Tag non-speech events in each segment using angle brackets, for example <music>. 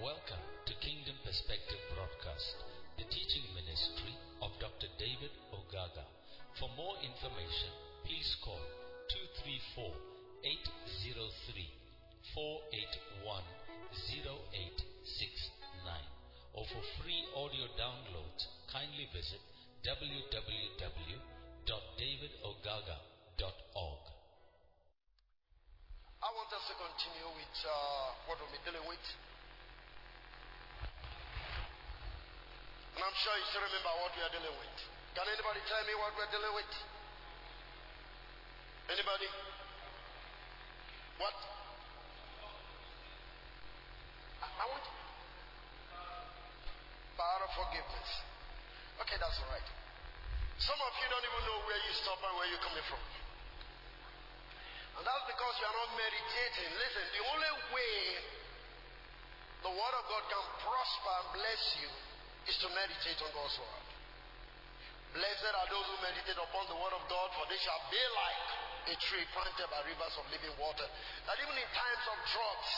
Welcome to Kingdom Perspective Broadcast, the teaching ministry of Dr. David Ogaga. For more information, please call 234 803 481 0869 or for free audio downloads, kindly visit www.davidogaga.org. I want us to continue with uh, what we'll be dealing with. And I'm sure you still remember what we are dealing with. Can anybody tell me what we're dealing with? Anybody? What? I, I want power of forgiveness. Okay, that's all right. Some of you don't even know where you stop and where you're coming from. And that's because you are not meditating. Listen, the only way the Word of God can prosper and bless you is to meditate on God's Word. Blessed are those who meditate upon the Word of God, for they shall be like a tree planted by rivers of living water. That even in times of droughts,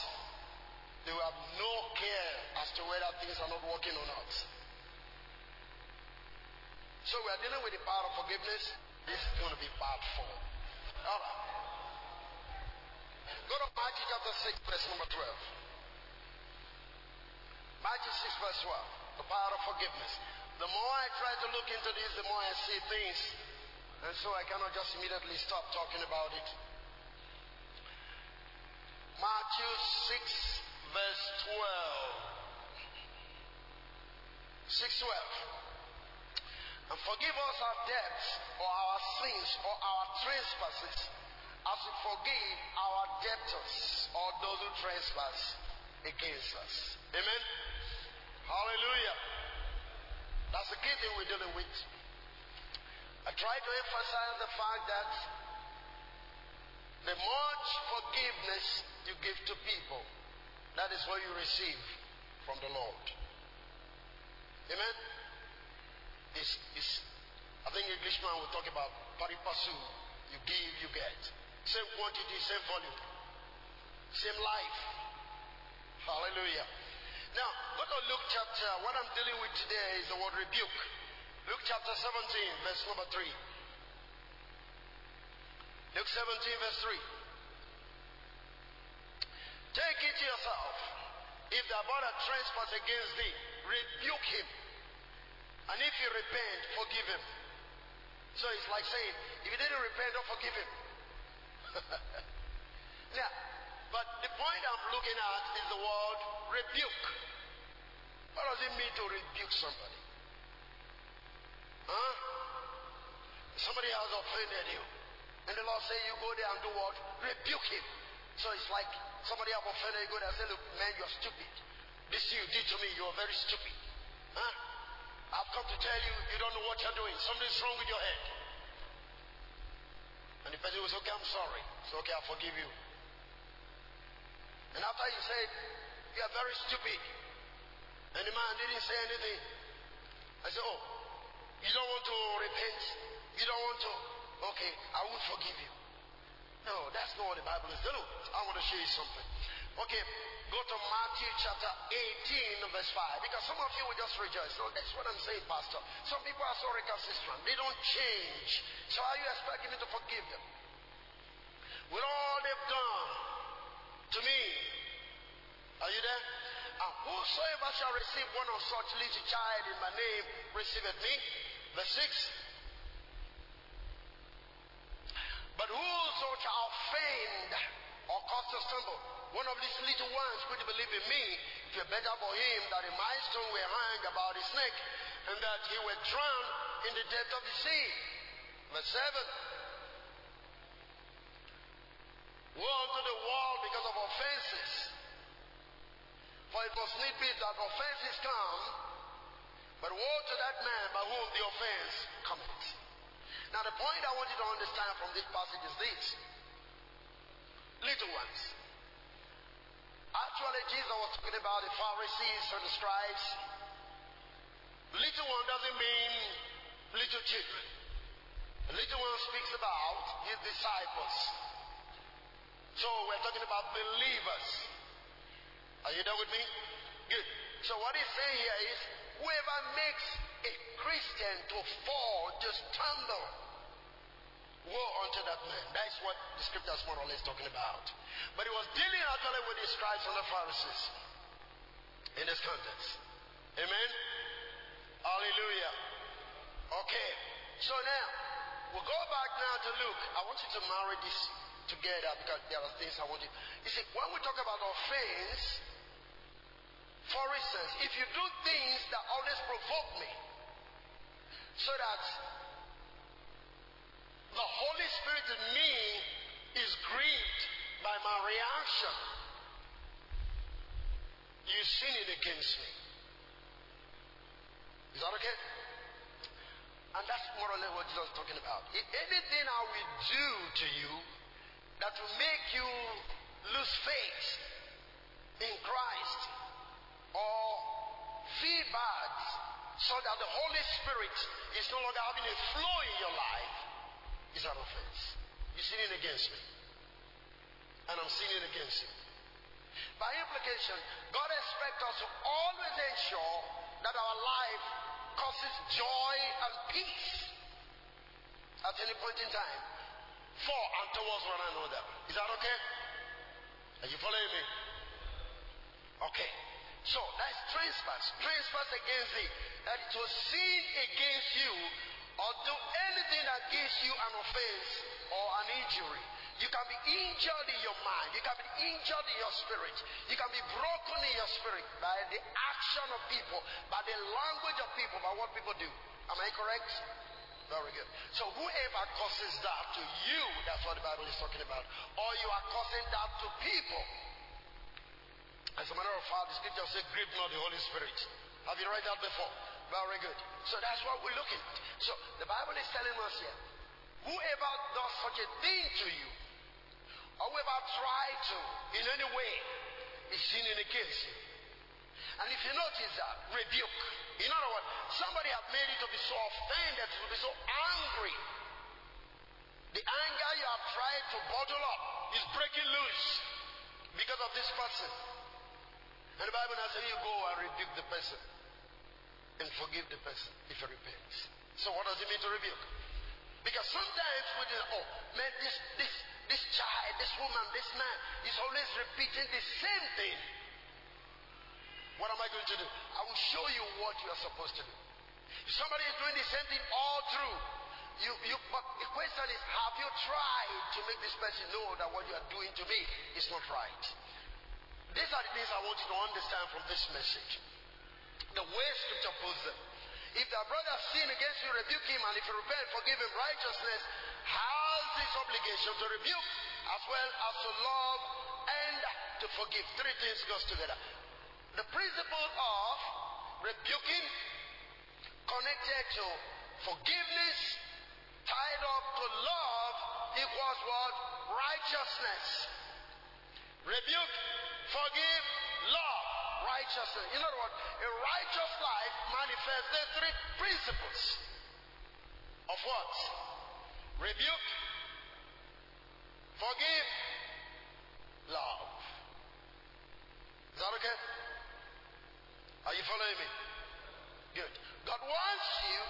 they will have no care as to whether things are not working or not. So we are dealing with the power of forgiveness. This is going to be part four. All right. Go to Matthew chapter 6, verse number 12. Matthew 6, verse 12. The power of forgiveness. The more I try to look into this, the more I see things. And so I cannot just immediately stop talking about it. Matthew 6, verse 12. 6 12. And forgive us our debts or our sins or our trespasses as we forgive our debtors or those who trespass against us. Amen. Hallelujah. That's the key thing we're dealing with. I try to emphasize the fact that the much forgiveness you give to people, that is what you receive from the Lord. Amen. It's, it's, I think Englishman will talk about pari passu. You give, you get. Same quantity, same volume, same life. Hallelujah. Now, look at Luke chapter. What I'm dealing with today is the word rebuke. Luke chapter 17, verse number 3. Luke 17, verse 3. Take it to yourself. If the brother trespass against thee, rebuke him. And if he repent, forgive him. So it's like saying, if he didn't repent, don't forgive him. <laughs> now, but the point I'm looking at is the word rebuke. What does it mean to rebuke somebody? Huh? Somebody has offended you. And the Lord say you go there and do what? Rebuke him. So it's like somebody have offended you, go there and say, look, man, you're stupid. This you did to me, you're very stupid. Huh? I've come to tell you, you don't know what you're doing. Something's wrong with your head. And the person will say, okay, I'm sorry. So, okay, I forgive you. And after you said, you are very stupid. And the man didn't say anything. I said, oh, you don't want to repent? You don't want to? Okay, I won't forgive you. No, that's not what the Bible is. No, I want to show you something. Okay, go to Matthew chapter 18, verse 5. Because some of you will just rejoice. No, that's what I'm saying, Pastor. Some people are so recalcitrant. They don't change. So how you expecting me to forgive them? With all they've done to me. Are you there? And whosoever shall receive one of such little child in my name, receiveth me. Verse 6. But whoso shall offend or cause to stumble one of these little ones which believe in me, it were better for him that a milestone were hung about his neck and that he were drowned in the depth of the sea. Verse 7. Woe unto the world because of offenses. For it must need be that offenses come, but woe to that man by whom the offense cometh. Now, the point I want you to understand from this passage is this little ones. Actually, Jesus was talking about the Pharisees and the scribes. Little one doesn't mean little children. The little one speaks about his disciples. So we're talking about believers. Are you there with me? Good. So what he's saying here is whoever makes a Christian to fall, to stumble, woe unto that man. That's what the scripture is more or less talking about. But he was dealing actually with the scribes and the Pharisees in this context. Amen? Hallelujah. Okay. So now, we'll go back now to Luke. I want you to marry this together because there are things I want you. You see, when we talk about offense, for instance, if you do things that always provoke me, so that the Holy Spirit in me is grieved by my reaction, you sin it against me. Is that okay? And that's more or less what Jesus is talking about. If anything I will do to you that will make you lose faith in Christ or feel bad so that the Holy Spirit is no longer having a flow in your life is an offense. You're sinning against me. And I'm sinning against you. By implication, God expects us to always ensure that our life causes joy and peace at any point in time for and towards one another. Is that okay? Are you following me? Okay. So that's trespass. Trespass against thee. That it was sin against you or do anything gives you an offense or an injury. You can be injured in your mind. You can be injured in your spirit. You can be broken in your spirit by the action of people, by the language of people, by what people do. Am I correct? Very good. So whoever causes that to you, that's what the Bible is talking about. Or you are causing that to people. As a matter of fact, the scripture says, grieve not the Holy Spirit. Have you read that before? Very good. So that's what we're looking at. So the Bible is telling us here, whoever does such a thing to you, or whoever tries to in any way, is sinning against you. And if you notice that, rebuke. In other words, somebody has made you to be so offended, to be so angry. The anger you have tried to bottle up is breaking loose because of this person. And the Bible now says you go and rebuke the person and forgive the person if he repents. So what does it mean to rebuke? Because sometimes we think, oh man, this this this child, this woman, this man is always repeating the same thing. What am I going to do? I will show you what you are supposed to do. If somebody is doing the same thing all through, you, you, but the question is, have you tried to make this person know that what you are doing to me is not right? These are the things I want you to understand from this message. The way scripture puts them. If thy brother sin against you, rebuke him, and if you repent, forgive him. Righteousness has this obligation to rebuke as well as to love and to forgive. Three things goes together. The principle of rebuking connected to forgiveness, tied up to love equals what? Righteousness. Rebuke, forgive, love, righteousness. In other words, a righteous life manifests the three principles of what? Rebuke, forgive, love. Is that okay? Are you following me? Good. God wants you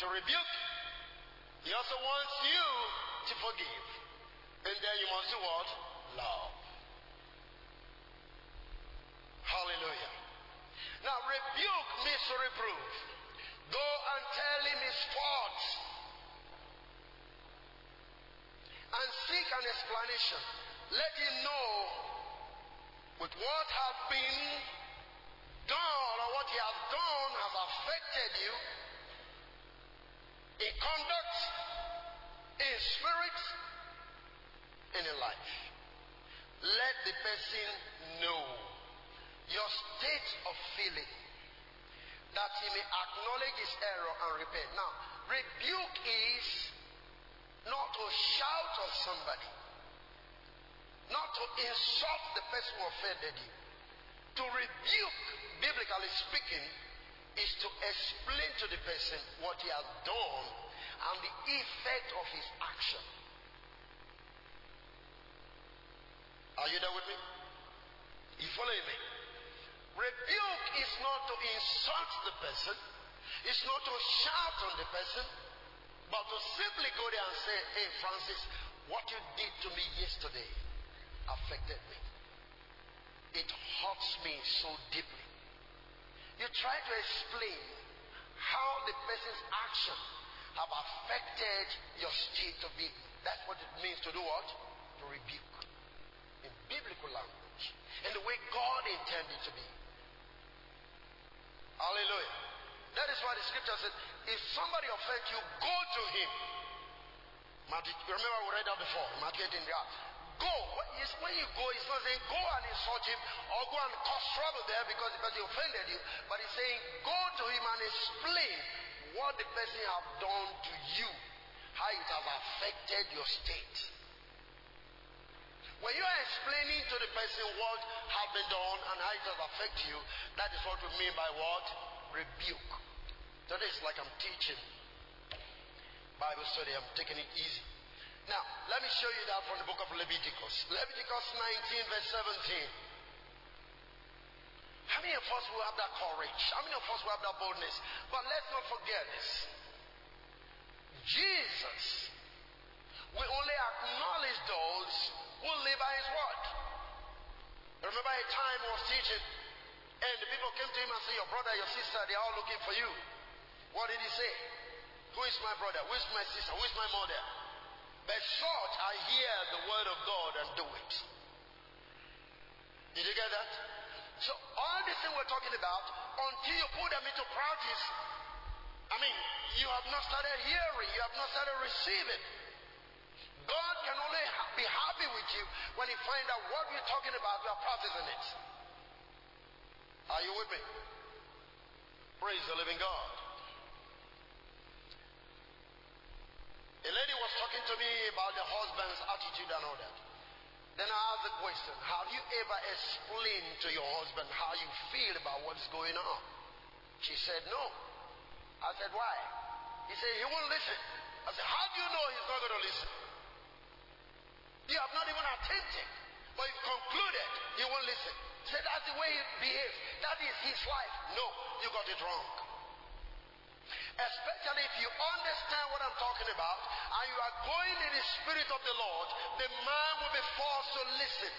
to rebuke. He also wants you to forgive. And then you must do what? Love. Hallelujah. Now, rebuke reprove. Go and tell him his faults. And seek an explanation. Let him know with what has been done or what he has done has affected you in conduct, in spirit, and in life. Let the person know your state of feeling that he may acknowledge his error and repent. Now, rebuke is not to shout at somebody, not to insult the person who offended you. To rebuke, biblically speaking, is to explain to the person what he has done and the effect of his action. Are you there with me? You following me? Rebuke is not to insult the person, it's not to shout on the person, but to simply go there and say, Hey, Francis, what you did to me yesterday affected me. It hurts me so deeply. You try to explain how the person's action have affected your state of being. That's what it means to do what? To rebuke. In biblical language. In the way God intended to be. Hallelujah. That is why the scripture said, if somebody offends you, go to him. Remember we read that before. Matthew 18, yeah. Go. When you go, it's not saying go and insult him or go and cause trouble there because the person offended you. But he's saying go to him and explain what the person have done to you, how it has affected your state. When you are explaining to the person what has been done and how it has affected you, that is what we mean by what? Rebuke. Today is like I'm teaching Bible study. I'm taking it easy. Now, let me show you that from the book of Leviticus. Leviticus 19, verse 17. How many of us will have that courage? How many of us will have that boldness? But let's not forget this. Jesus will only acknowledge those who live by his word. Remember a time was teaching, and the people came to him and said, Your brother, your sister, they're all looking for you. What did he say? Who is my brother? Who is my sister? Who is my mother? But short, I hear the word of God and do it. Did you get that? So all these things we're talking about, until you put them into practice, I mean, you have not started hearing, you have not started receiving. God can only be happy with you when He finds out what you're talking about, you are practicing it. Are you with me? Praise the living God. A lady was talking to me about the husband's attitude and all that. Then I asked the question, have you ever explained to your husband how you feel about what's going on? She said, no. I said, why? He said, he won't listen. I said, how do you know he's not going to listen? You have not even attempted, but you've concluded he won't listen. Say that's the way he behaves. That is his life. No, you got it wrong. Especially if you understand what I'm talking about and you are going in the Spirit of the Lord, the man will be forced to listen.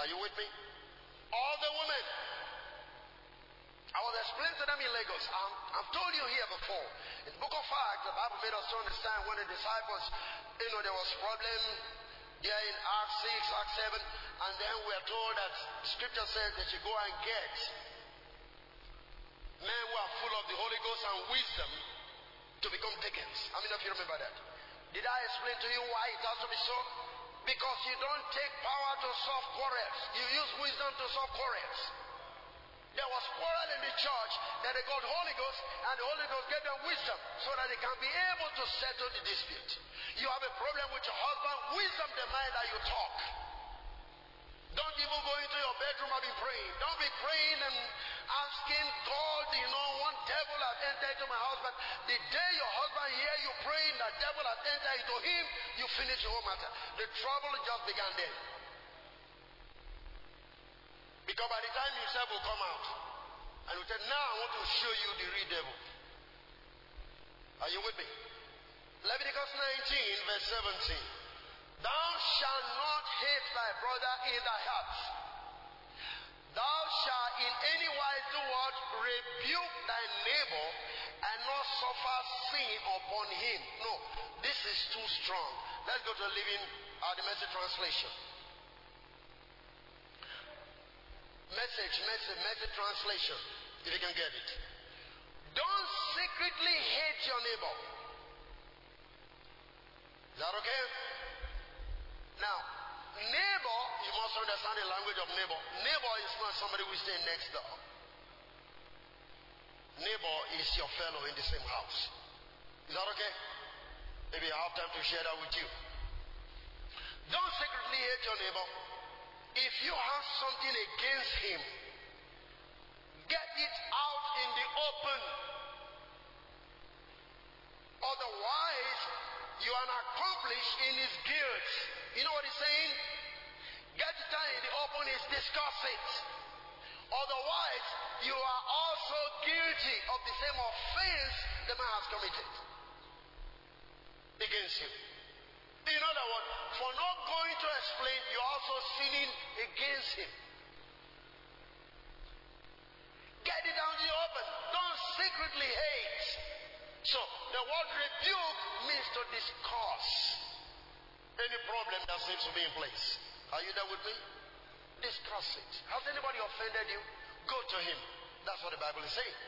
Are you with me? All the women. I was explaining to them in Lagos. Um, I've told you here before. In the book of Acts, the Bible made us to understand when the disciples, you know, there was problem there in Acts 6, Acts 7, and then we are told that scripture says that you go and get men who are full of the Holy Ghost and wisdom to become deacons. How many of you remember that? Did I explain to you why it has to be so? Because you don't take power to solve quarrels. You use wisdom to solve quarrels. There was quarrel in the church that they got Holy Ghost and the Holy Ghost gave them wisdom so that they can be able to settle the dispute. You have a problem with your husband, wisdom demand that you talk. Don't even go into your bedroom and be praying. Don't be praying and asking God, you know, one devil has entered into my husband. The day your husband hear you praying, that devil has entered into him, you finish your whole matter. The trouble just began then. Because by the time himself will come out, and will say, now I want to show you the real devil. Are you with me? Leviticus 19, verse 17. Thou shalt not hate thy brother in thy heart. Thou shalt in any wise do what? Rebuke thy neighbor and not suffer sin upon him. No, this is too strong. Let's go to the living, uh, the message translation. Message, message, message translation, if you can get it. Don't secretly hate your neighbor. Is that okay? Now, neighbor, you must understand the language of neighbor. Neighbor is not somebody who stay next door. Neighbor is your fellow in the same house. Is that okay? Maybe I have time to share that with you. Don't secretly hate your neighbor. If you have something against him, get it out in the open. Otherwise, you are an accomplice in his guilt. You know what he's saying? Get it out in the open is discuss it. Otherwise, you are also guilty of the same offense the man has committed against you. In other words, for not going to explain, you're also sinning against him. Get it down to the open. Don't secretly hate. So, the word rebuke means to discuss any problem that seems to be in place. Are you there with me? Discuss it. Has anybody offended you? Go to him. That's what the Bible is saying.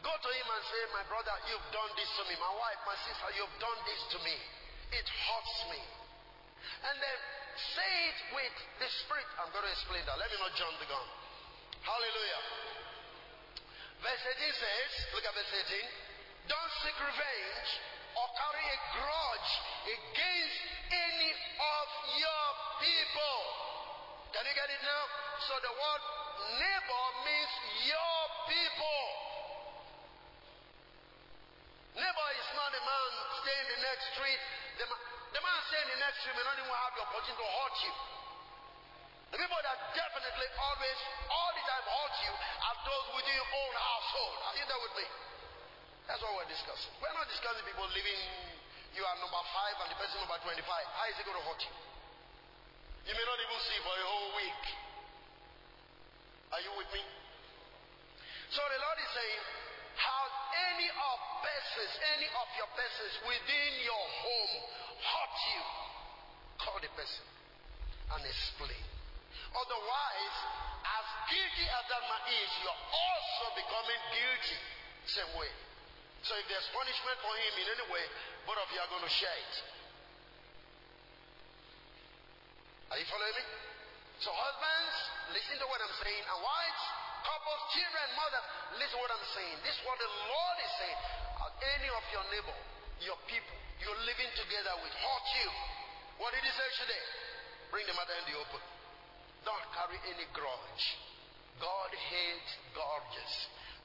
Go to him and say, My brother, you've done this to me. My wife, my sister, you've done this to me. It hurts me. And then say it with the Spirit. I'm going to explain that. Let me not jump the gun. Hallelujah. Verse 18 says, look at verse 18. Don't seek revenge or carry a grudge against any of your people. Can you get it now? So the word neighbor means your people. Neighbor is not a man staying in the next street. The man, the man staying in the next street may not even have the opportunity to hurt you. The people that definitely always, all the time hurt you are those within your own household. Are you there with me? That's what we're discussing. We're not discussing people living, you are number five and the person number 25. How is it going to hurt you? You may not even see for a whole week. Are you with me? So the Lord is saying, have any of persons, any of your persons within your home hurt you, call the person and explain. Otherwise, as guilty as that man is, you're also becoming guilty. Same way. So if there's punishment for him in any way, both of you are going to share it. Are you following me? So husbands, listen to what I'm saying, and wives, couples, children, mothers, listen what I'm saying. This is what the Lord is saying. Any of your neighbor, your people, you're living together with hurt you. What did he say today? Bring the matter in the open. Don't carry any grudge. God hates grudges.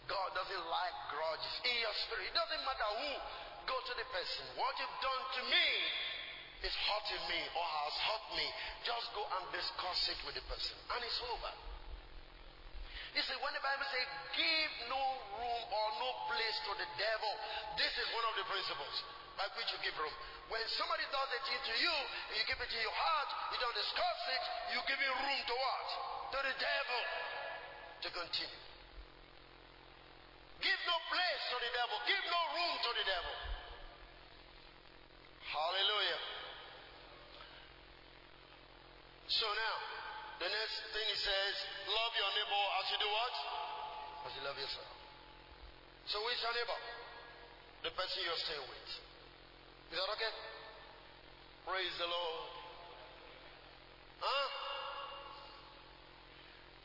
God doesn't like grudges in your spirit. It doesn't matter who. Go to the person. What you've done to me is hurting me or has hurt me. Just go and discuss it with the person. And it's over. You see, when the Bible says, give no room or no place to the devil, this is one of the principles by which you give room. When somebody does a thing to you, you give it in your heart, you don't discuss it, you give it room to what? To the devil to continue. Give no place to the devil. Give no room to the devil. Hallelujah. So now, the next thing he says, love your neighbor as you do what? As you love yourself. So who is your neighbor? The person you're staying with. Is that okay? Praise the Lord. Huh?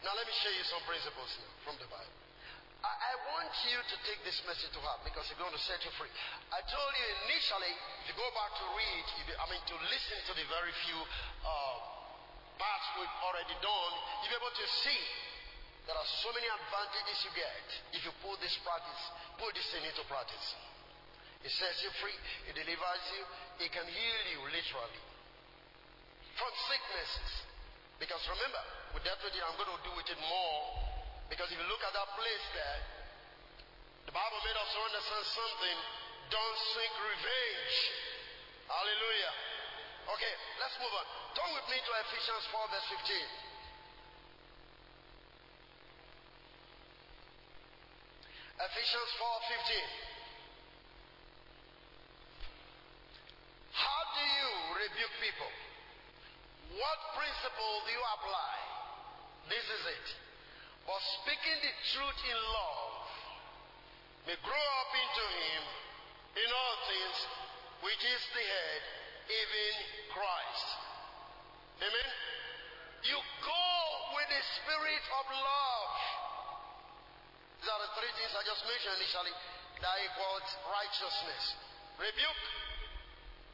Now let me show you some principles here from the Bible. I, I want you to take this message to heart because it's going to set you free. I told you initially, if you go back to read, I mean to listen to the very few uh, parts we've already done, you'll be able to see there are so many advantages you get if you put this practice, put this thing into practice. It sets you free, it delivers you, it can heal you literally from sicknesses. Because remember, with that with I'm going to do with it more. Because if you look at that place there, the Bible made us understand something. Don't seek revenge. Hallelujah. Okay, let's move on. Turn with me to Ephesians 4, verse 15. Ephesians 4:15. How do you rebuke people? What principle do you apply? This is it. But speaking the truth in love may grow up into him in all things, which is the head, even Christ. Amen. You go with the spirit of love. These are the three things I just mentioned initially that equals righteousness. Rebuke,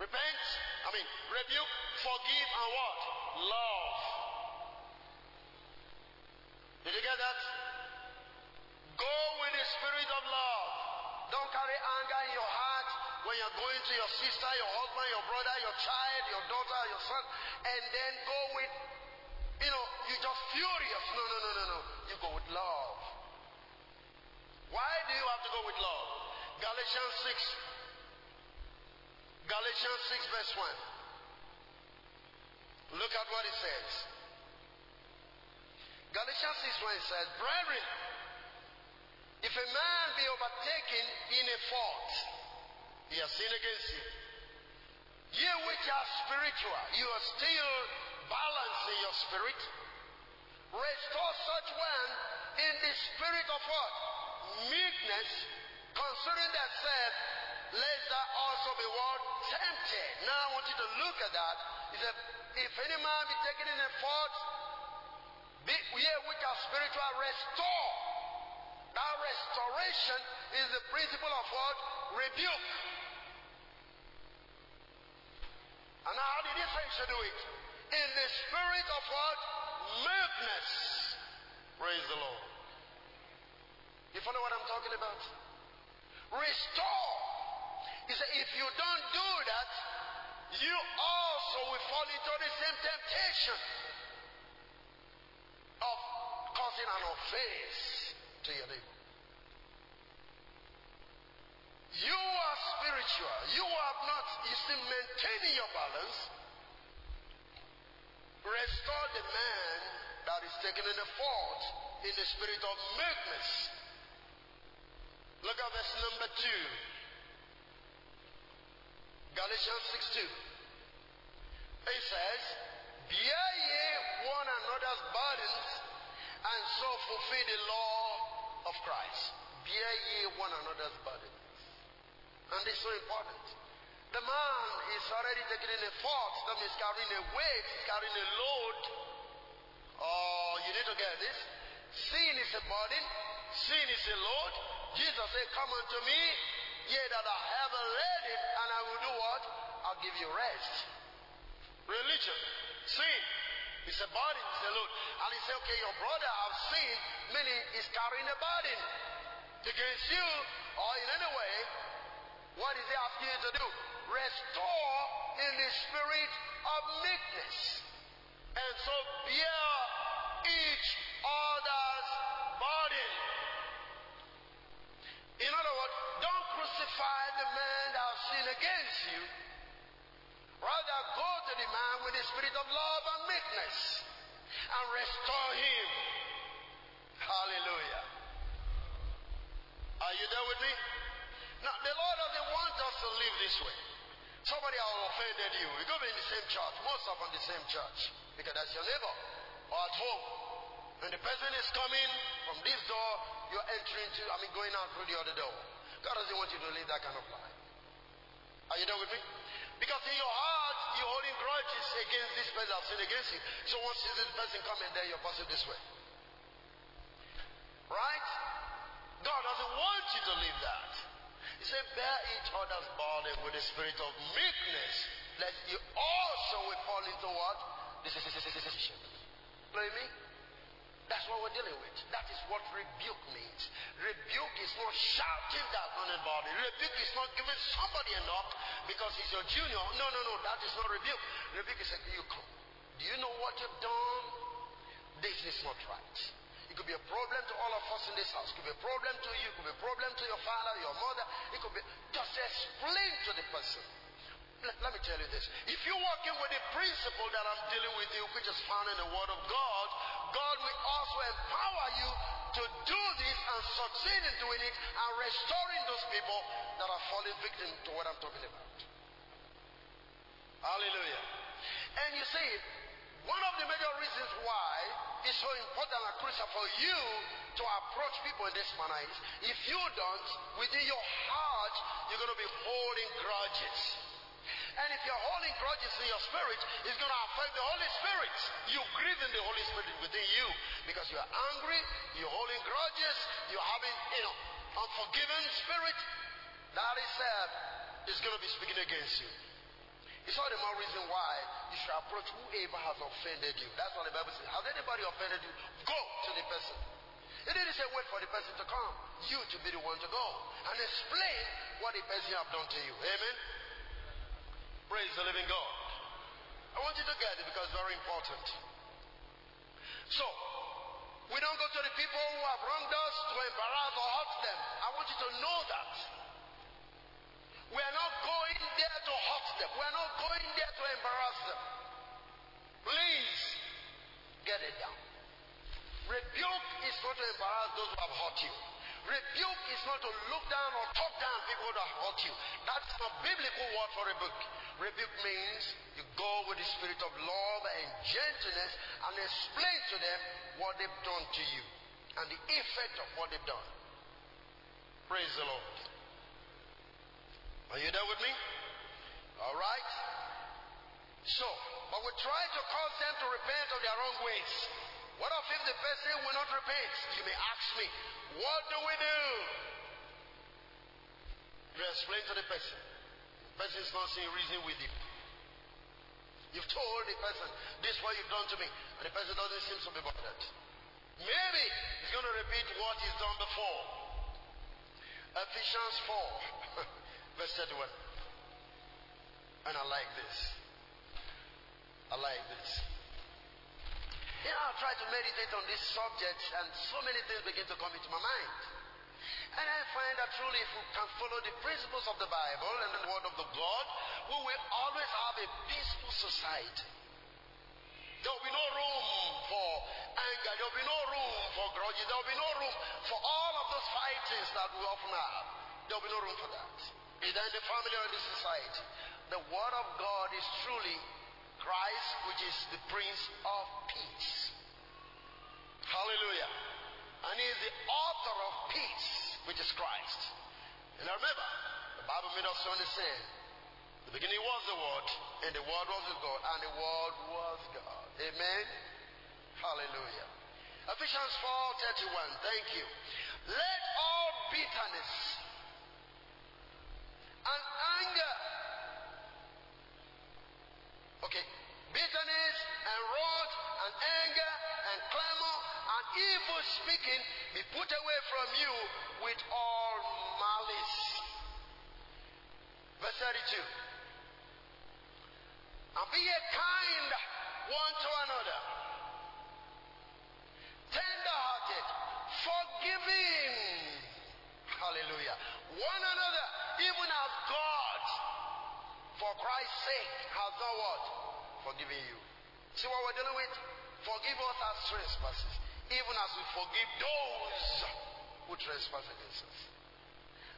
repent, I mean, rebuke, forgive, and what? Love. Did you get that? Go with the spirit of love. Don't carry anger in your heart when you're going to your sister, your husband, your brother, your child, your daughter, your son, and then go with you know, you're just furious. No, no, no, no, no. You go with love. Why do you have to go with love? Galatians 6. Galatians 6, verse 1. Look at what it says. Galatians 6 1 says, Brethren, if a man be overtaken in a fault, he has sinned against you. Ye which are spiritual, you are still balancing your spirit. Restore such one in the spirit of what? Meekness, considering that said, lest thou also be what? Tempted. Now I want you to look at that. He said, if any man be taken in a fault, be, ye which are spiritual, restore. That restoration is the principle of what? Rebuke. And how did he say he should do it? In the spirit of what? Meekness. Praise the Lord. You follow what I'm talking about? Restore. He said, if you don't do that, you also will fall into the same temptation of causing an offense to your neighbor. You are spiritual. You are not, you still maintaining your balance. Restore the man that is taken in the fault in the spirit of meekness. Look at verse number two. Galatians 6 2. It says, Bear ye one another's burdens, and so fulfill the law of Christ. Bear ye one another's burdens. And it's so important. The man is already taking in a fault, that means carrying a weight, he's carrying a load. Oh, you need to get this. Sin is a burden, sin is a load. Jesus said, Come unto me, ye that are heavy laden, and I will do what? I'll give you rest. Religion, sin, is a burden, it's a load. And he said, Okay, your brother I've sinned, meaning he's carrying a burden against you, or in any way, what is he asking you to do? Restore in the spirit of meekness. And so bear each other's burden. In other words, don't crucify the man that has sinned against you. Rather, go to the man with the spirit of love and meekness and restore him. Hallelujah. Are you there with me? Now, the Lord doesn't want us to live this way. Somebody has offended you. You go be in the same church, most of them the same church, because that's your neighbor or at home. And the person is coming from this door, you're entering to, I mean, going out through the other door. God doesn't want you to live that kind of life. Are you there with me? Because in your heart, you're holding grudges against this person that sinned against you. So once this person coming there, you're passing this way. Right? God doesn't want you to live that. He said, bear each other's burden with the spirit of meekness, lest you also will fall into what? Is Play me? That's what we're dealing with. That is what rebuke means. Rebuke is not shouting down on anybody. Rebuke is not giving somebody a knock because he's your junior. No, no, no. That is not rebuke. Rebuke is saying, you come. Do you know what you've done? This is not right. Could be a problem to all of us in this house. It could be a problem to you. It could be a problem to your father, your mother. It could be just explain to the person. Let, let me tell you this. If you're working with the principle that I'm dealing with you, which is found in the Word of God, God will also empower you to do this and succeed in doing it and restoring those people that are falling victim to what I'm talking about. Hallelujah. And you see, one of the major reasons why it's so important and crucial for you to approach people in this manner is if you don't, within your heart, you're going to be holding grudges. And if you're holding grudges in your spirit, it's going to affect the Holy Spirit. You grieve in the Holy Spirit within you because you're angry, you're holding grudges, you're having, you know, unforgiven spirit. That is said, is going to be speaking against you. It's all the more reason why you should approach whoever has offended you. That's what the Bible says. Has anybody offended you? Go to the person. It didn't say wait for the person to come. You to be the one to go and explain what the person have done to you. Amen. Praise the living God. I want you to get it because it's very important. So, we don't go to the people who have wronged us to embarrass or hurt them. I want you to know that. We are not going there to hurt them. We are not going there to embarrass them. Please get it down. Rebuke is not to embarrass those who have hurt you. Rebuke is not to look down or talk down people that hurt you. That's a biblical word for rebuke. Rebuke means you go with the spirit of love and gentleness and explain to them what they've done to you and the effect of what they've done. Praise the Lord. Are you there with me? All right. So, but we try to cause them to repent of their wrong ways. What if the person will not repent? You may ask me, what do we do? You explain to the person. The person is not seeing reason with you. You've told the person, this is what you've done to me. And the person doesn't seem to be bothered. Maybe he's going to repeat what he's done before. Ephesians 4, <laughs> verse 31. And I like this. I like this. You know, I try to meditate on this subject, and so many things begin to come into my mind. And I find that truly, if we can follow the principles of the Bible and the Word of the God, we will always have a peaceful society. There will be no room for anger. There will be no room for grudges. There will be no room for all of those fightings that we often have. There will be no room for that. Either in the family or in the society. The Word of God is truly Christ, which is the Prince of Peace. Hallelujah. And He is the author of peace, which is Christ. And remember, the Bible made us understand the beginning was the Word, and the Word was with God, and the Word was God. Amen. Hallelujah. Ephesians 4:31. Thank you. Let all bitterness and anger Okay. Bitterness and wrath and anger and clamor and evil speaking be put away from you with all malice. Verse 32. And be kind one to another, tender hearted, forgiving. Hallelujah. One another, even as God for Christ's sake has done what? Forgiven you. See what we're dealing with? Forgive us our trespasses, even as we forgive those who trespass against us.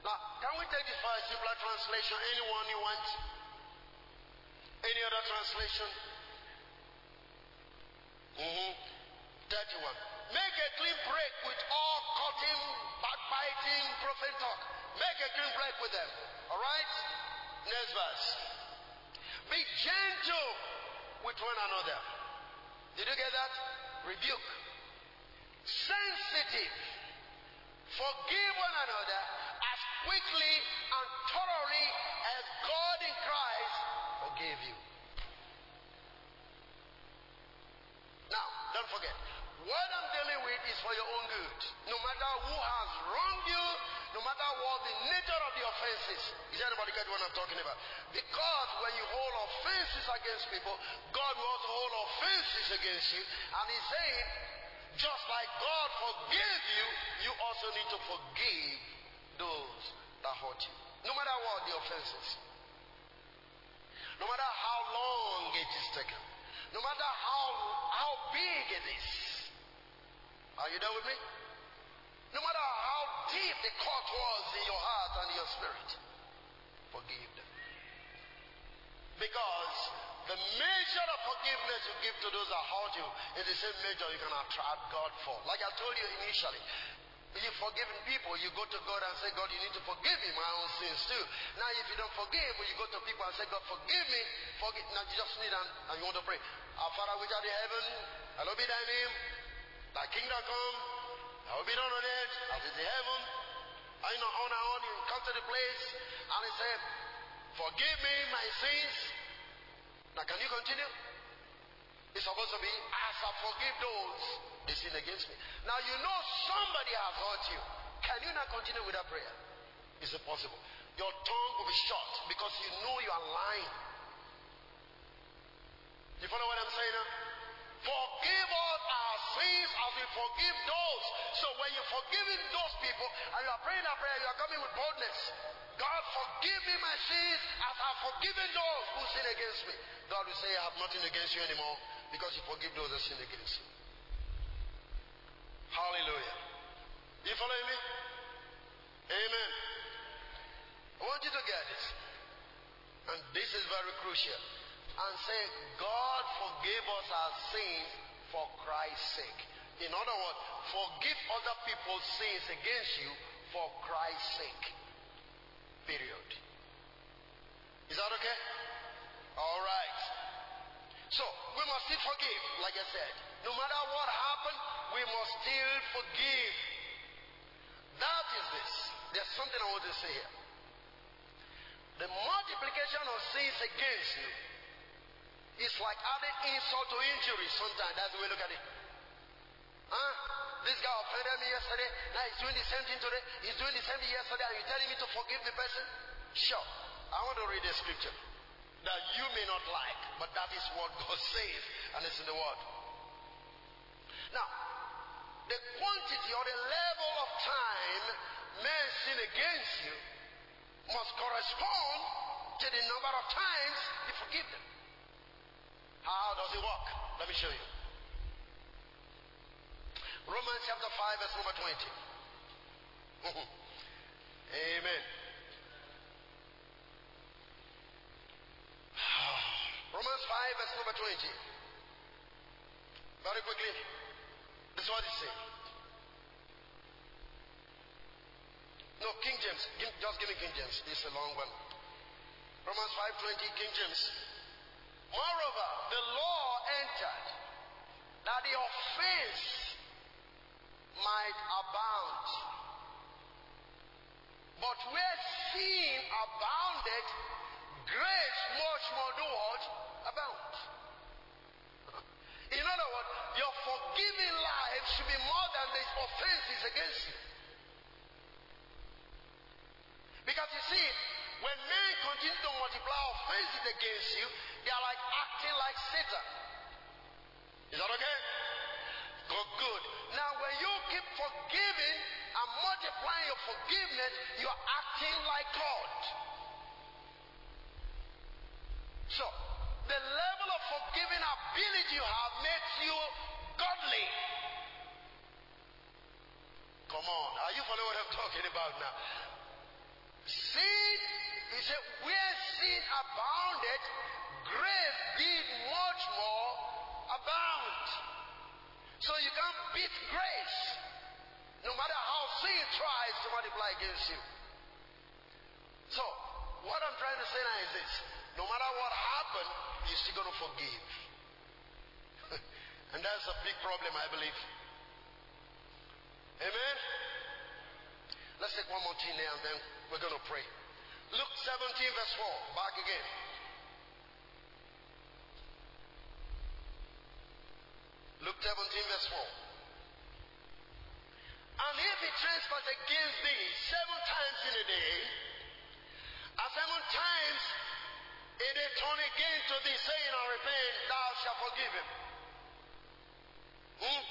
Now, can we take this for a simpler translation? Anyone you want? Any other translation? Mm-hmm. 31. Make a clean break with all cutting, backbiting, profane talk. Make a clean break with them. All right? Next verse. Be gentle with one another. Did you get that? Rebuke. Sensitive. Forgive one another as quickly and thoroughly as God in Christ forgave you. Now, don't forget, what I'm dealing with is for your own good. No matter who has wronged you, no matter what the nature of the offenses. Is anybody get what I'm talking about? Because when you hold offenses against people, God will also hold offenses against you. And He's saying, just like God forgave you, you also need to forgive those that hurt you. No matter what the offenses. No matter how long it is taken. No matter how, how big it is. Are you there with me? No matter how deep the cut was in your heart and your spirit, forgive them. Because the measure of forgiveness you give to those that hurt you is the same measure you can attract God for. Like I told you initially, you've forgiven people, you go to God and say, God, you need to forgive me my own sins too. Now, if you don't forgive, you go to people and say, God, forgive me. Forgive. Now, you just need and, and you want to pray. Our Father which art in heaven, hallowed be thy name. Thy kingdom come. I will be done on earth as it is in heaven. And you know, on and on, you come to the place, and he said, Forgive me my sins. Now, can you continue? It's supposed to be, ah, as I forgive those they sin against me. Now, you know somebody has hurt you. Can you not continue with that prayer? Is it possible? Your tongue will be shut because you know you are lying. You follow what I'm saying now? Forgive us our sins as we forgive those. So when you're forgiving those people and you are praying that prayer, you are coming with boldness. God, forgive me my sins as I've forgiven those who sin against me. God will say, I have nothing against you anymore because you forgive those that sin against you. Hallelujah. You following me? Amen. I want you to get this. And this is very crucial. And say, God forgave us our sins for Christ's sake. In other words, forgive other people's sins against you for Christ's sake. Period. Is that okay? All right. So, we must still forgive, like I said. No matter what happened, we must still forgive. That is this. There's something I want to say here. The multiplication of sins against you is like adding insult to injury sometimes. That's the way we look at it. Huh? This guy offended me yesterday. Now he's doing the same thing today. He's doing the same thing yesterday. Are you telling me to forgive the person? Sure. I want to read a scripture that you may not like, but that is what God says, and it's in the Word. Now, the quantity or the level of time men sin against you must correspond to the number of times you forgive them. How does it work? Let me show you. Romans chapter 5, verse number 20. <laughs> Amen. Romans 5, verse number 20. Very quickly. This is what it says. No, King James. Just give me King James. It's a long one. Romans 5:20, King James. Moreover, the law entered that the offense might abound. But where sin abounded, grace much more do what? Abound. In other words, your forgiving life should be more than the offenses against you. Because you see, when men continue to multiply offenses against you, they are like acting like Satan. Is that okay? Good, good. Now, when you keep forgiving and multiplying your forgiveness, you are acting like God. So, the level of forgiving ability you have makes you godly. Come on, are you following what I'm talking about now? Sin, he said, where sin abounded, grace did much more abound. So you can't beat grace, no matter how sin tries to multiply against you. So, what I'm trying to say now is this no matter what happened, you're still going to forgive. <laughs> and that's a big problem, I believe. Amen? Let's take one more thing there and then we're going to pray. Luke 17, verse 4. Back again. Luke 17, verse 4. And if he trespass against thee seven times in a day, and seven times if they turn again to thee, saying, I repent, thou shalt forgive him. Hmm?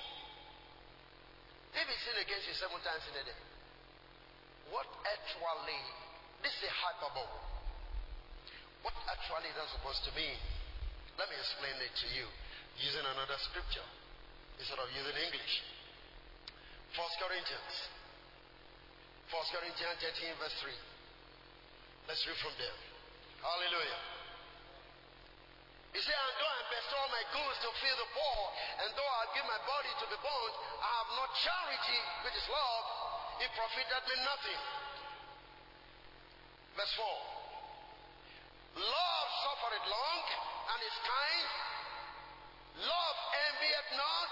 If he sin against you seven times in a day, what actually, this is a hyperbole. What actually is that supposed to mean? Let me explain it to you using another scripture instead of using English. First Corinthians. First Corinthians 13, verse 3. Let's read from there. Hallelujah. He said, And though I bestow my goods to feed the poor, and though I give my body to be burned, I have not charity, which is love, it profited me nothing. Verse 4. Love suffereth long and is kind. Love envieth not.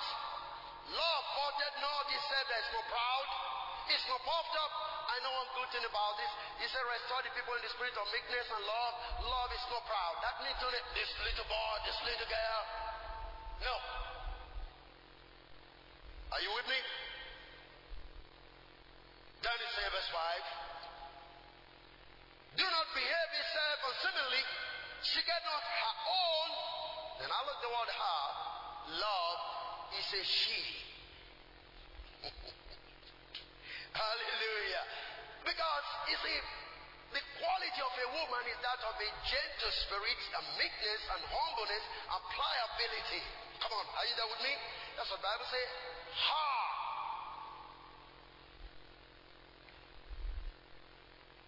Love vaunteth not itself that is not proud. It's not puffed up. I know one good thing about this. He said, restore the people in the spirit of meekness and love. Love is not proud. That means only this little boy, this little girl. No. Are you with me? Then he said, verse 5. Do not behave yourself unsimilarly. She get not her own. Then I look the word her. Love is a she. <laughs> Hallelujah. Because, you see, the quality of a woman is that of a gentle spirit, a meekness and humbleness and pliability. Come on, are you there with me? That's what the Bible says. Ha!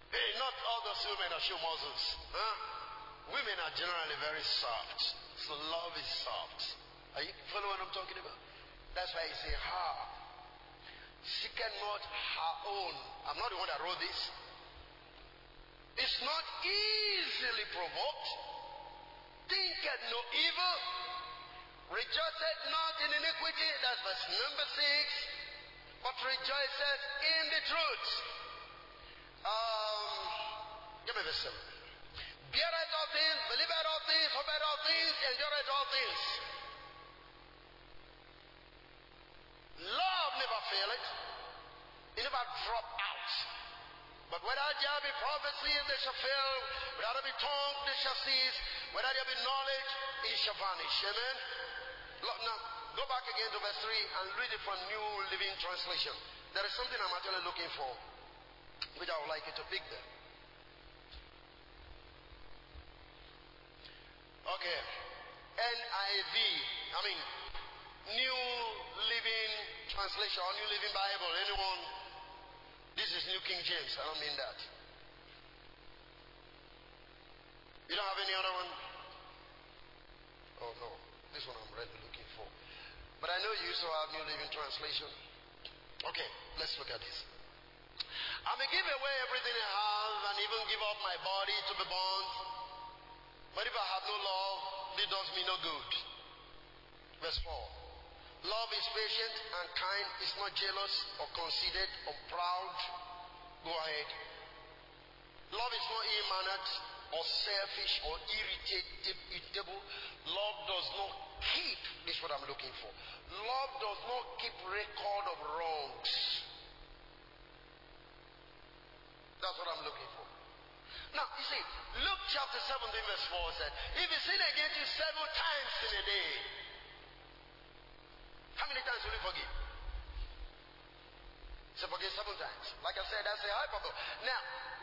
Hey, not all those women are show muscles. Huh? Women are generally very soft. So love is soft. Are you following what I'm talking about? That's why he say ha. She cannot her own. I'm not the one that wrote this. It's not easily provoked. Thinketh no evil. Rejoiceth not in iniquity. That's verse number six. But rejoiceth in the truth. Um, give me verse seven. Beareth all things, believeth all things, hopeth all things, endureth all things. Faileth. It never drop out. But whether there be prophecy, they shall fail. Whether there be tongue, they shall cease. Whether there be knowledge, it shall vanish. Amen. Look, now, go back again to verse 3 and read it from New Living Translation. There is something I'm actually looking for, which I would like you to pick there. Okay. NIV. I mean, New Living Translation or New Living Bible. Anyone? This is New King James. I don't mean that. You don't have any other one? Oh no. This one I'm really looking for. But I know you also have New Living Translation. Okay, let's look at this. I may give away everything I have and even give up my body to be burned. But if I have no love, it does me no good. Verse 4. Love is patient and kind, is not jealous or conceited or proud. Go ahead. Love is not ill mannered or selfish or irritable. Love does not keep, this is what I'm looking for. Love does not keep record of wrongs. That's what I'm looking for. Now, you see, Luke chapter 17, verse 4 said, If you sin against you seven times in a day, how many times will you forgive? So forgive seven times. Like I said, that's a hyperbole. Now,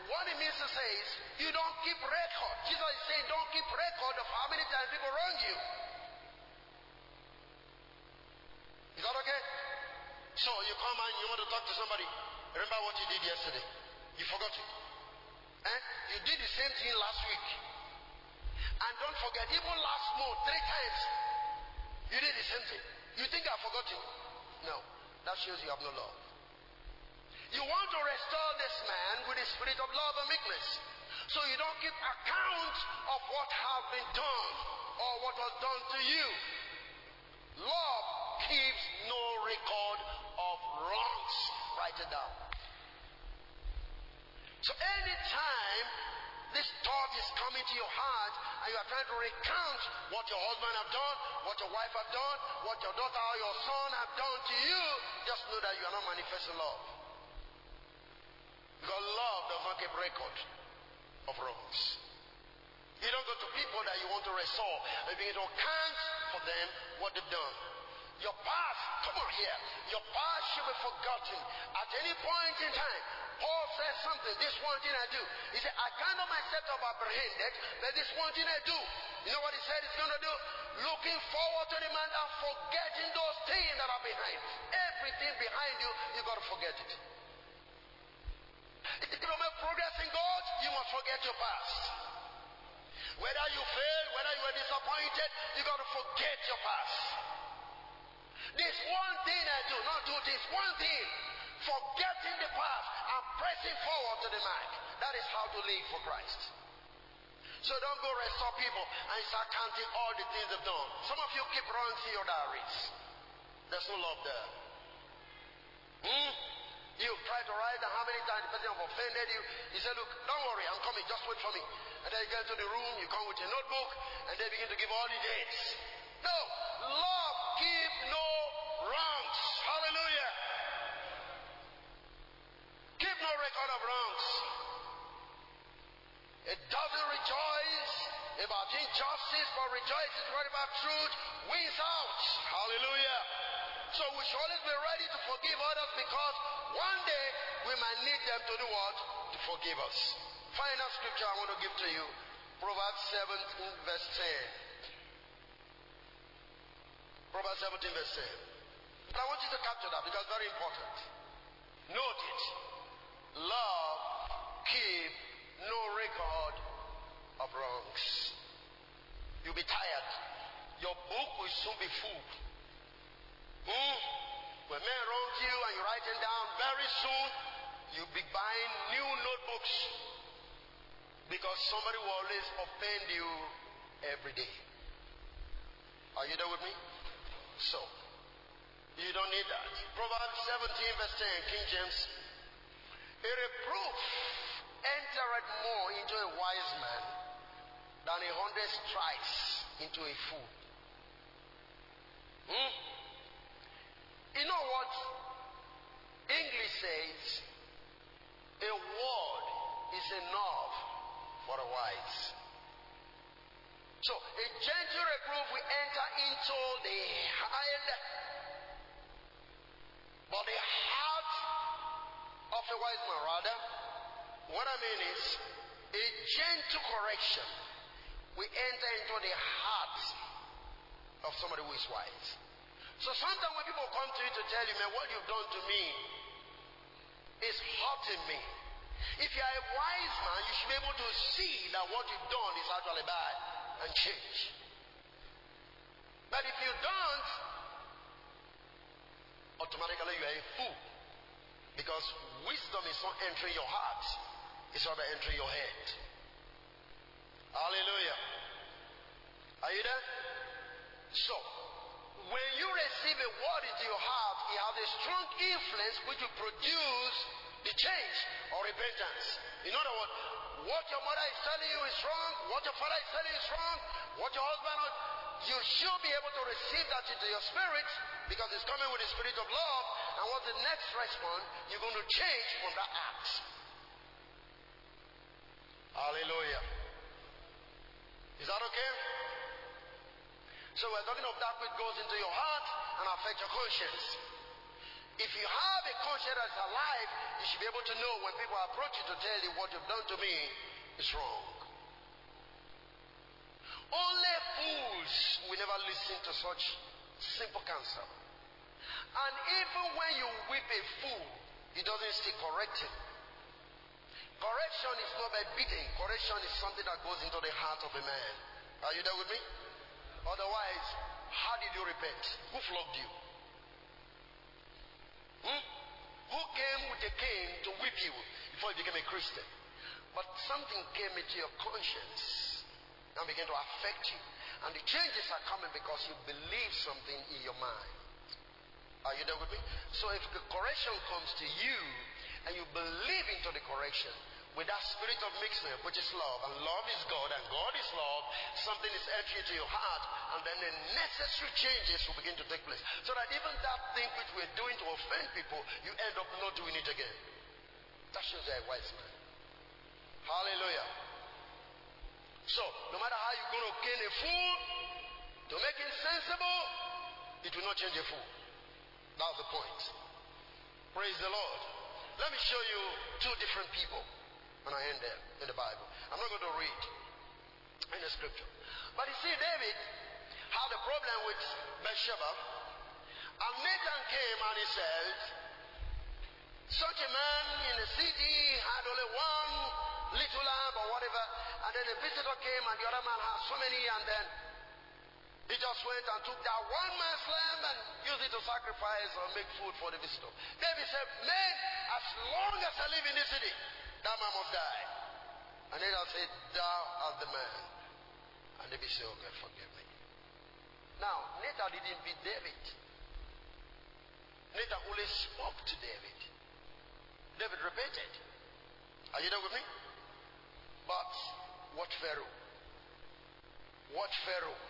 what it means to say is, you don't keep record. Jesus is saying, don't keep record of how many times people wrong you. Is that okay? So you come and you want to talk to somebody. Remember what you did yesterday. You forgot it. Eh? You did the same thing last week. And don't forget, even last month, three times, you did the same thing. You think I've forgotten? No. That shows you have no love. You want to restore this man with a spirit of love and meekness. So you don't keep account of what has been done or what was done to you. Love keeps no record of wrongs. Write it down. So anytime this thought is coming to your heart and you are trying to recount what your husband have done, what your wife have done, what your daughter or your son have done to you, just know that you are not manifesting love. Because love does not keep record of wrongs. You don't go to people that you want to restore and begin to count for them what they've done. Your past, come on here, your past should be forgotten at any point in time. Paul says something, this one thing I do. He said, I cannot myself have apprehended, but this one thing I do. You know what he said he's going to do? Looking forward to the man and forgetting those things that are behind. Everything behind you, you got to forget it. If you make progress in God, you must forget your past. Whether you failed, whether you were disappointed, you got to forget your past. This one thing I do, not two things, one thing. Forgetting the past pressing forward to the mark. That is how to live for Christ. So don't go restore people and start counting all the things they've done. Some of you keep running in your diaries. There's no love there. Hmm? You try to write how many times the person have offended you. He said, Look, don't worry, I'm coming, just wait for me. And then you get into the room, you come with your notebook, and they begin to give all the dates. No, love keep no wrongs. Hallelujah. Keep no record of wrongs. It doesn't rejoice about injustice, but rejoices about truth wins out. Hallelujah. So we should always be ready to forgive others because one day we might need them to do what? To forgive us. Final scripture I want to give to you Proverbs 17, verse 10. Proverbs 17, verse 10. But I want you to capture that because it's very important. Note it. Love keep no record of wrongs. You'll be tired. Your book will soon be full. Hmm? When men wrong you and you write them down, very soon you'll be buying new notebooks because somebody will always offend you every day. Are you there with me? So, you don't need that. Proverbs 17, verse 10, King James. A reproof entereth more into a wise man than a hundred strikes into a fool. Hmm? You know what English says? A word is enough for a wise. So a gentle reproof will enter into the head, but the heart of a wise man, rather. What I mean is, a gentle correction We enter into the heart of somebody who is wise. So sometimes when people come to you to tell you, man, what you've done to me is hurting me. If you are a wise man, you should be able to see that what you've done is actually bad and change. But if you don't, automatically you are a fool. Because wisdom is not entering your heart, it's rather entering your head. Hallelujah. Are you there? So, when you receive a word into your heart, it has a strong influence which will produce the change or repentance. In other words, what your mother is telling you is wrong, what your father is telling you is wrong, what your husband you should be able to receive that into your spirit because it's coming with the spirit of love. And what's the next response? You're going to change from that act. Hallelujah. Is that okay? So we're talking of that which goes into your heart and affects your conscience. If you have a conscience that's alive, you should be able to know when people approach you to tell you what you've done to me is wrong. Only fools will never listen to such simple counsel. And even when you whip a fool, he doesn't still correct him. Correction is not by beating. Correction is something that goes into the heart of a man. Are you there with me? Otherwise, how did you repent? Who flogged you? Hmm? Who came with a cane to whip you before you became a Christian? But something came into your conscience and began to affect you. And the changes are coming because you believe something in your mind. Are you there with me? So if the correction comes to you and you believe into the correction, with that spirit of mixture, which is love, and love is God, and God is love, something is entering into your heart, and then the necessary changes will begin to take place. So that even that thing which we're doing to offend people, you end up not doing it again. That shows you're a wise man. Hallelujah. So, no matter how you're going to gain a fool, to make him sensible, it will not change a fool. That's the point. Praise the Lord. Let me show you two different people when I end there in the Bible. I'm not going to read in the scripture. But you see, David had a problem with Bathsheba. And Nathan came and he said, such a man in the city had only one little lamb or whatever, and then a visitor came and the other man had so many, and then he just went and took that one man's lamb and used it to sacrifice or make food for the visitor. David said, Man, as long as I live in this city, that man must die. And then I said, Thou art the man. And David said, Okay, forgive me. Now, Nathan didn't beat David. Nathan only spoke to David. David repented. Are you there with me? But what Pharaoh? What Pharaoh?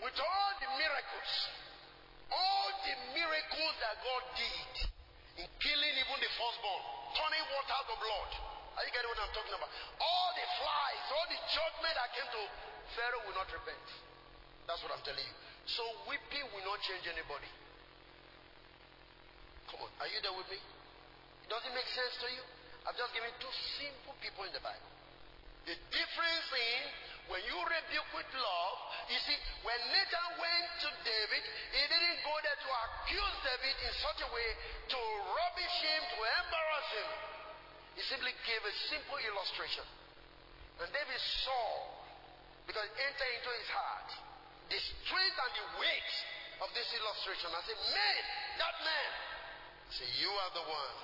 With all the miracles, all the miracles that God did in killing even the firstborn, turning water to blood. Are you getting what I'm talking about? All the flies, all the judgment that came to Pharaoh will not repent. That's what I'm telling you. So weeping will not change anybody. Come on, are you there with me? It doesn't make sense to you? I've just given two simple people in the Bible. The difference in when you rebuke with love, you see, when Nathan went to David, he didn't go there to accuse David in such a way to rubbish him, to embarrass him. He simply gave a simple illustration. And David saw, because it entered into his heart, the strength and the weight of this illustration. I said, Man, that man. I said, You are the one.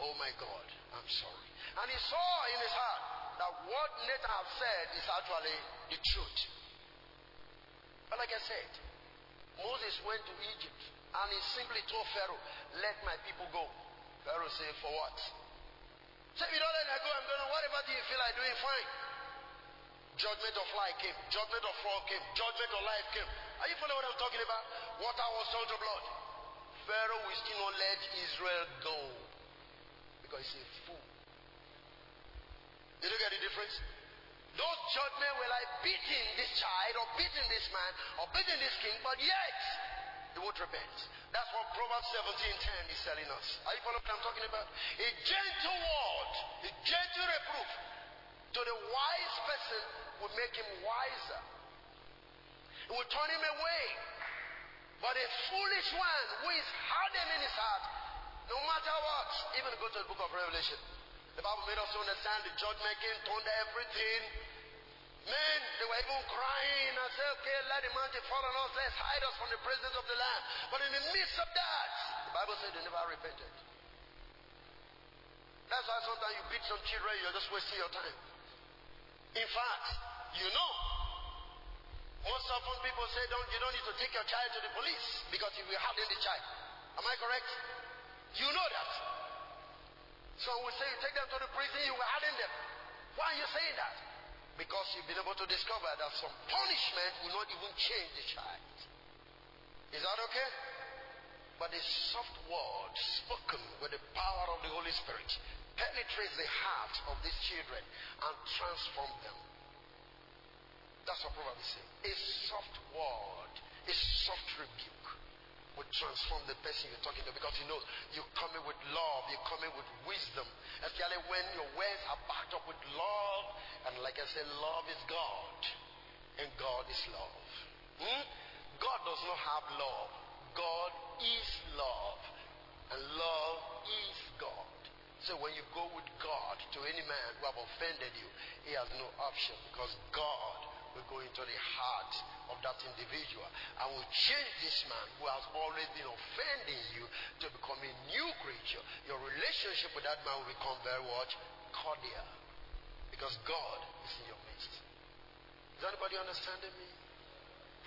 Oh my God, I'm sorry. And he saw in his heart that what Nathan have said is actually the truth. But like I said, Moses went to Egypt and he simply told Pharaoh, Let my people go. Pharaoh said, For what? Say, if you don't let me go, I'm going to, whatever do you feel like doing, fine. Judgment of life came, judgment of fall came, judgment of life came. Are you following what I'm talking about? Water was turned to blood. Pharaoh will still not let Israel go because he's a fool. Did you get the difference? Those judgments were like beating this child or beating this man or beating this king, but yet they won't repent. That's what Proverbs 17:10 is telling us. Are you following what I'm talking about? A gentle word, a gentle reproof to the wise person will make him wiser. It will turn him away. But a foolish one who is hardened in his heart, no matter what, even go to the book of Revelation. The Bible made us understand the judgment came, turned everything. Men, they were even crying and said, okay, let the mountain fall on us, let's hide us from the presence of the Lamb. But in the midst of that, the Bible said they never repented. That's why sometimes you beat some children, you're just wasting your time. In fact, you know, most often people say don't, you don't need to take your child to the police because you will harden the child. Am I correct? You know that. So we say you take them to the prison, you will harden them. Why are you saying that? Because you've been able to discover that some punishment will not even change the child. Is that okay? But a soft word spoken with the power of the Holy Spirit penetrates the heart of these children and transforms them. That's what Proverbs is. A soft word, a soft rebuke will transform the person you're talking to because you know you're coming with love, you're coming with wisdom. Especially when your words are backed up with love. And like I said, love is God. And God is love. Hmm? God does not have love. God is love. And love is God. So when you go with God to any man who have offended you, he has no option because God will go into the heart of that individual and will change this man who has always been offending you to become a new creature. Your relationship with that man will become very what? Cordial. Because God is in your midst. Is anybody understanding me?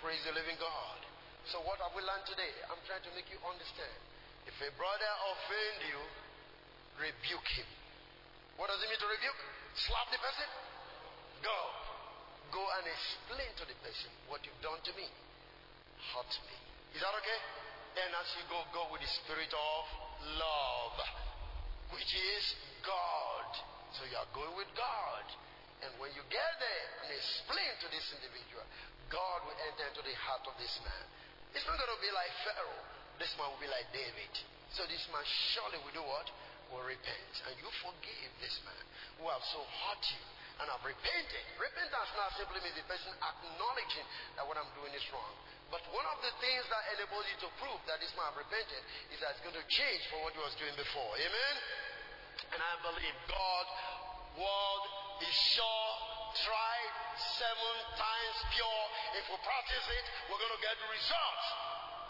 Praise the living God. So what have we learned today? I'm trying to make you understand. If a brother offend you, rebuke him. What does it mean to rebuke? Slap the person? Go. Go and explain to the person what you've done to me. Hurt me. Is that okay? Then as you go, go with the spirit of love, which is God. So you are going with God. And when you get there and explain to this individual, God will enter into the heart of this man. It's not going to be like Pharaoh. This man will be like David. So this man surely will do what? Will repent. And you forgive this man who have so hurt you and I've repented. Repentance now simply means the person acknowledging that what I'm doing is wrong. But one of the things that enables you to prove that this man repented is that it's going to change from what he was doing before. Amen? And I believe God, word is sure, tried, seven times pure. If we practice it, we're going to get the results.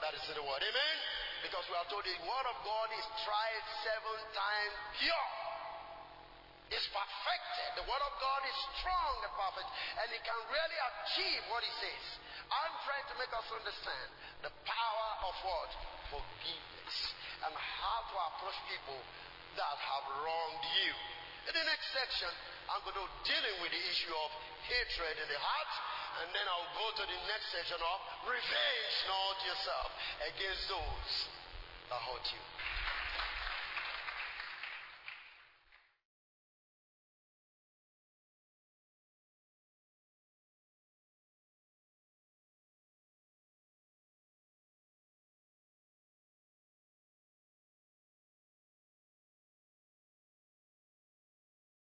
That is in the word. Amen? Because we are told the word of God is tried seven times pure. It's perfected. The word of God is strong and perfect, and it can really achieve what he says. I'm trying to make us understand the power of what? Forgiveness. And how to approach people that have wronged you. In the next section, I'm going to dealing with the issue of hatred in the heart, and then I'll go to the next section of revenge not yourself against those that hurt you.